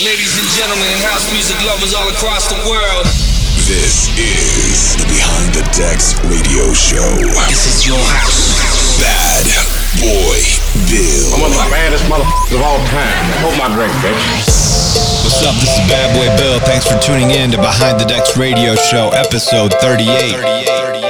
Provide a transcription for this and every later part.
Ladies and gentlemen, house music lovers all across the world. This is the Behind the Decks radio show. This is your house. Bad Boy Bill. I'm one of the baddest motherfuckers of all time. Hold my drink, bitch. What's up? This is Bad Boy Bill. Thanks for tuning in to Behind the Decks radio show, episode 38.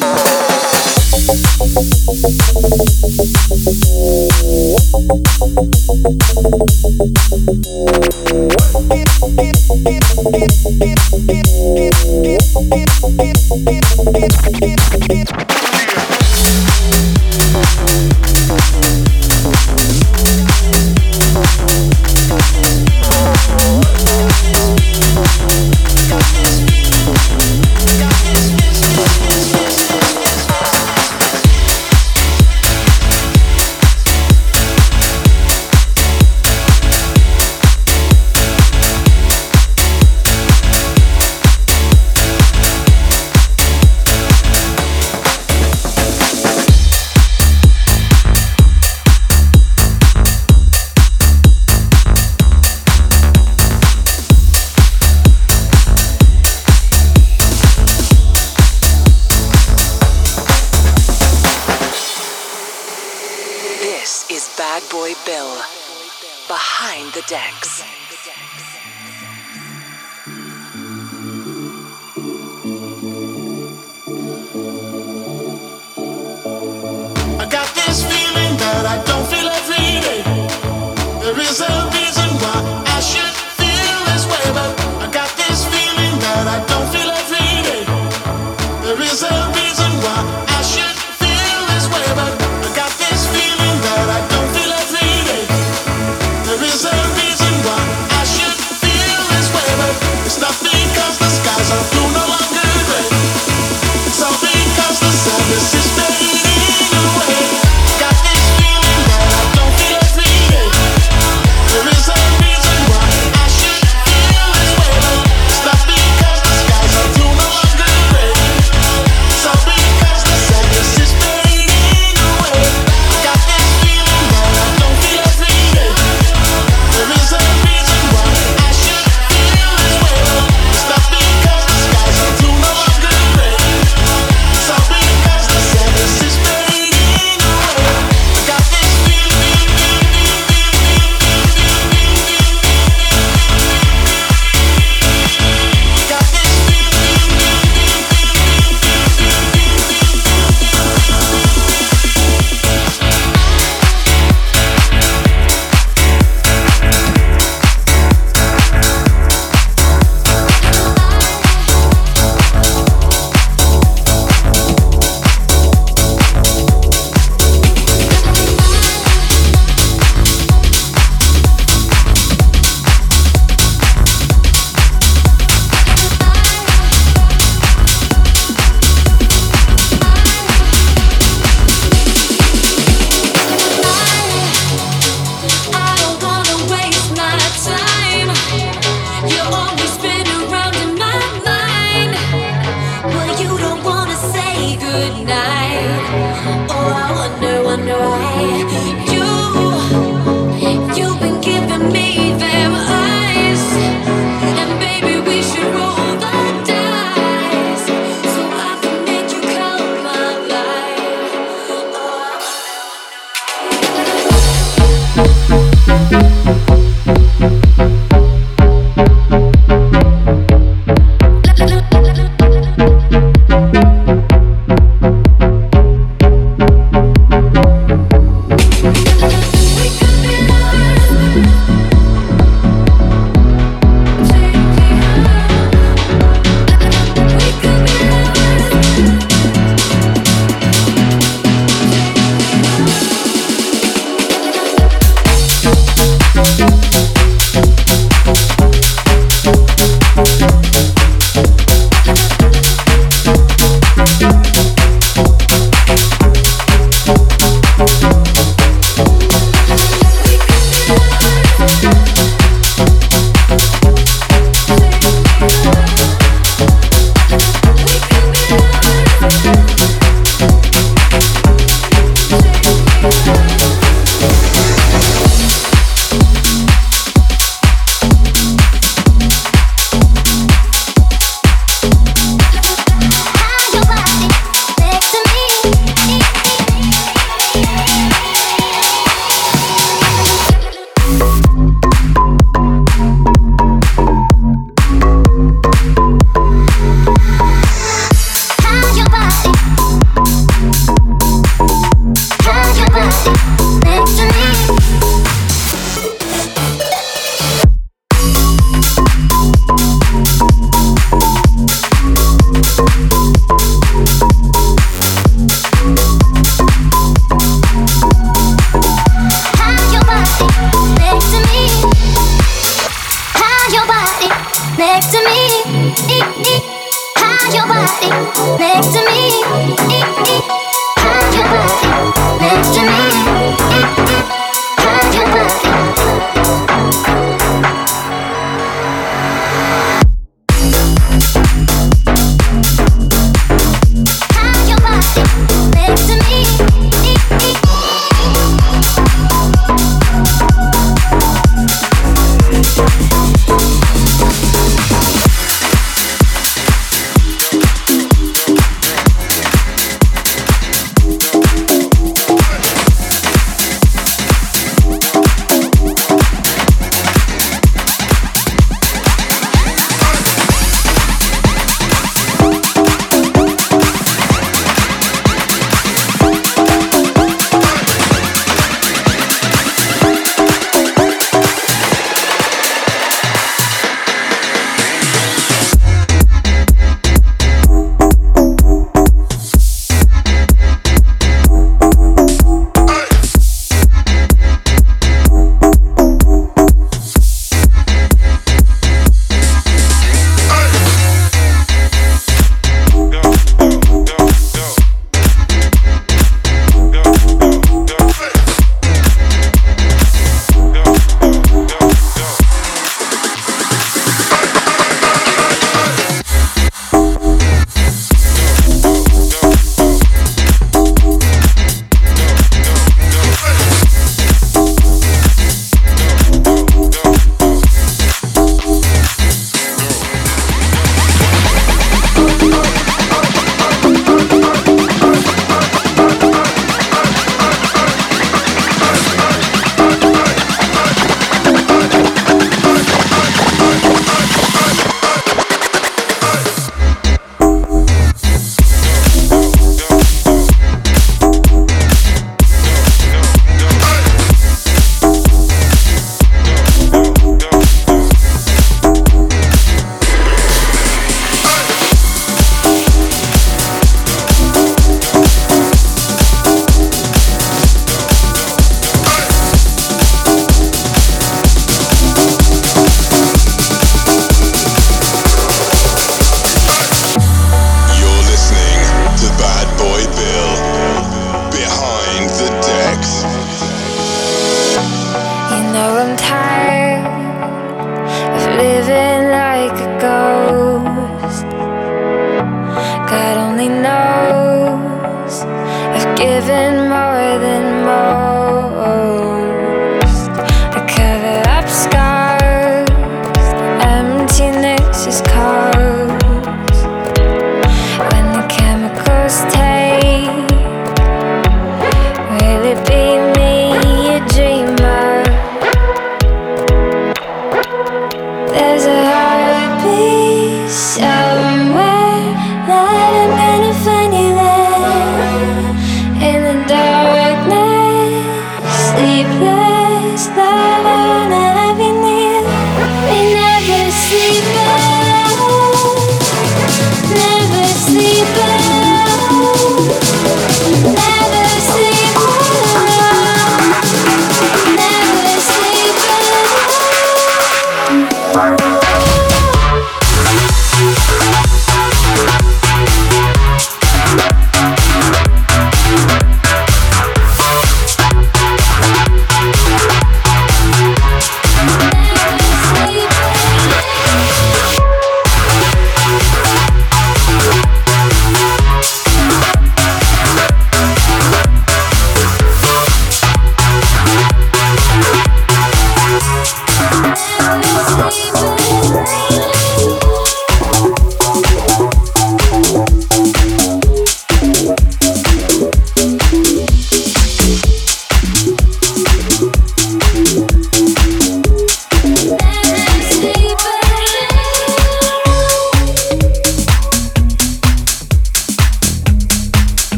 Thank you.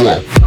Drop.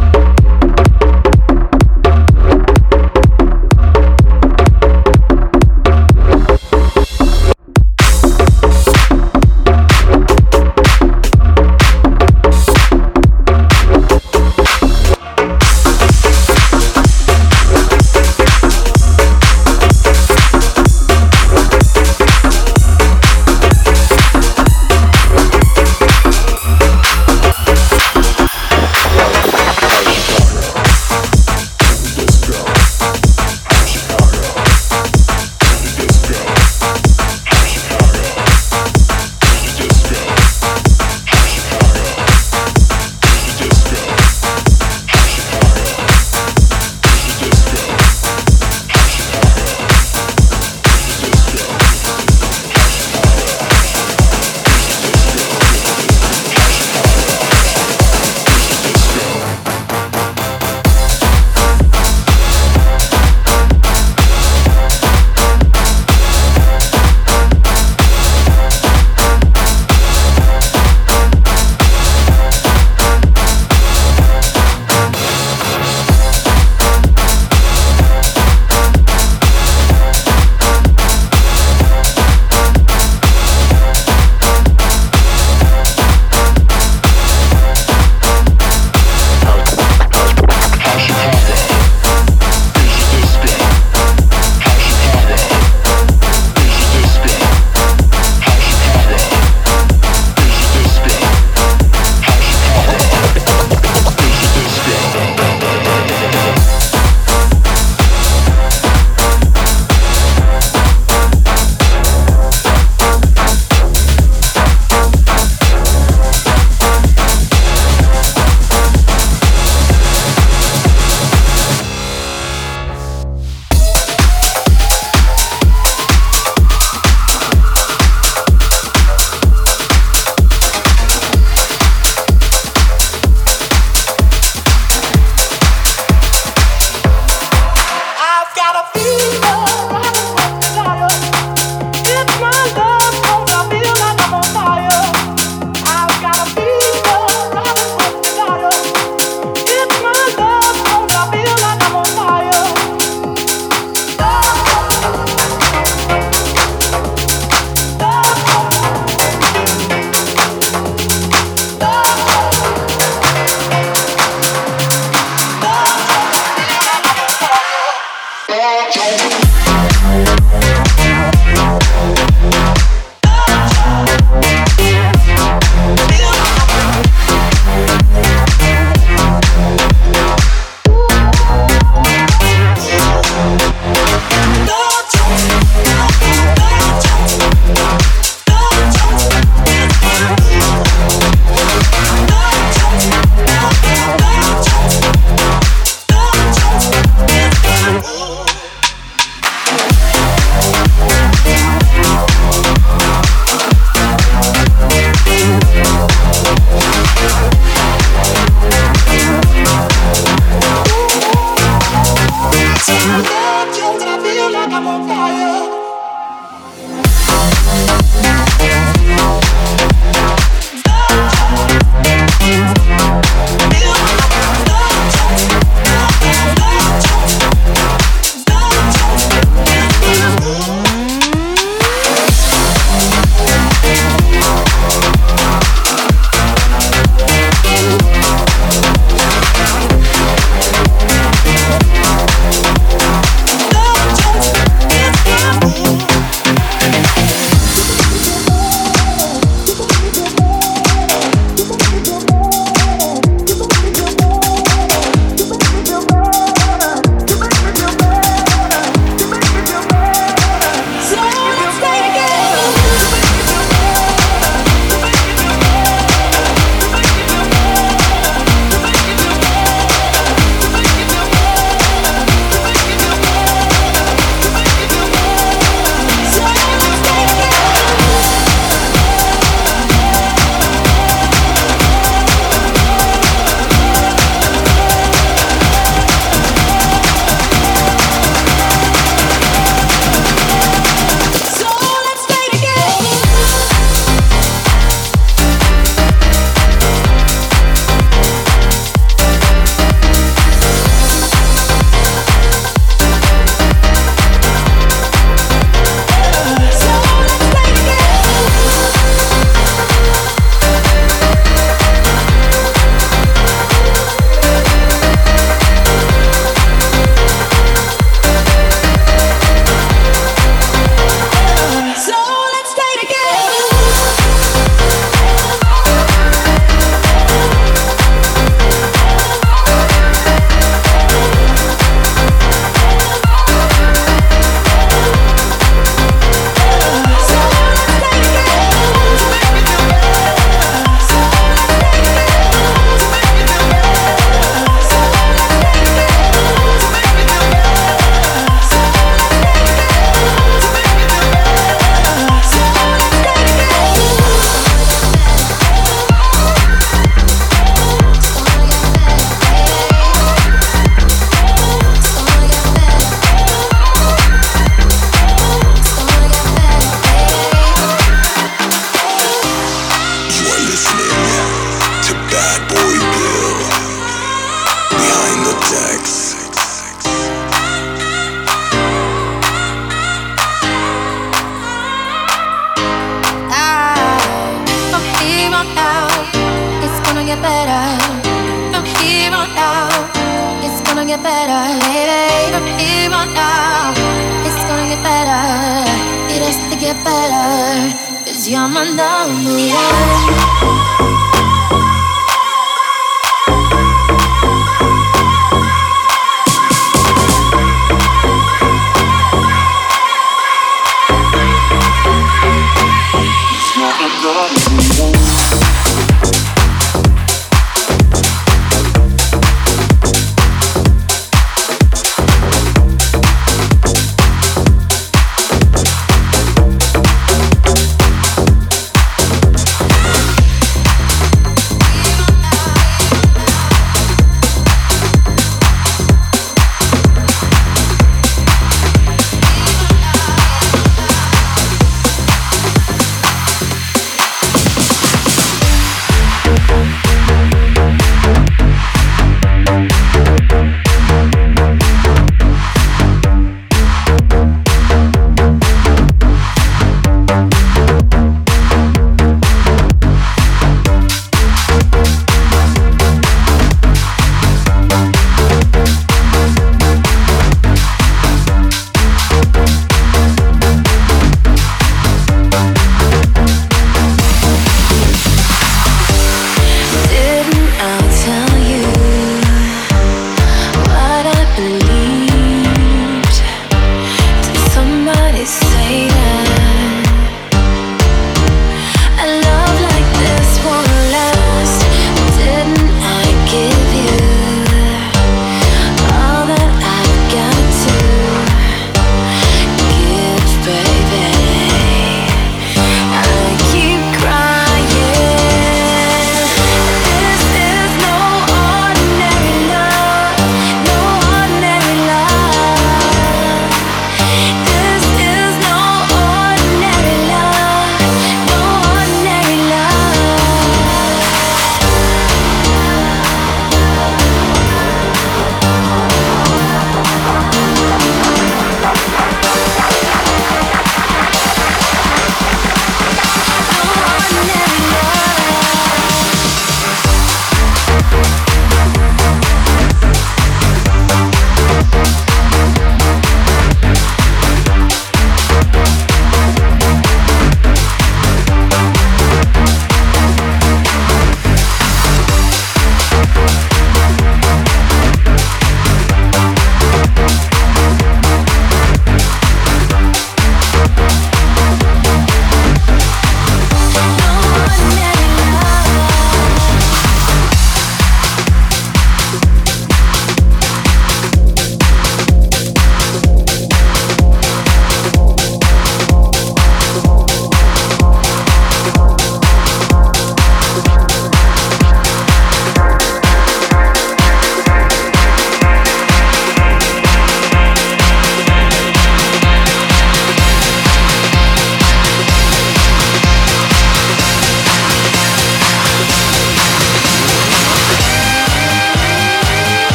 You're my number one.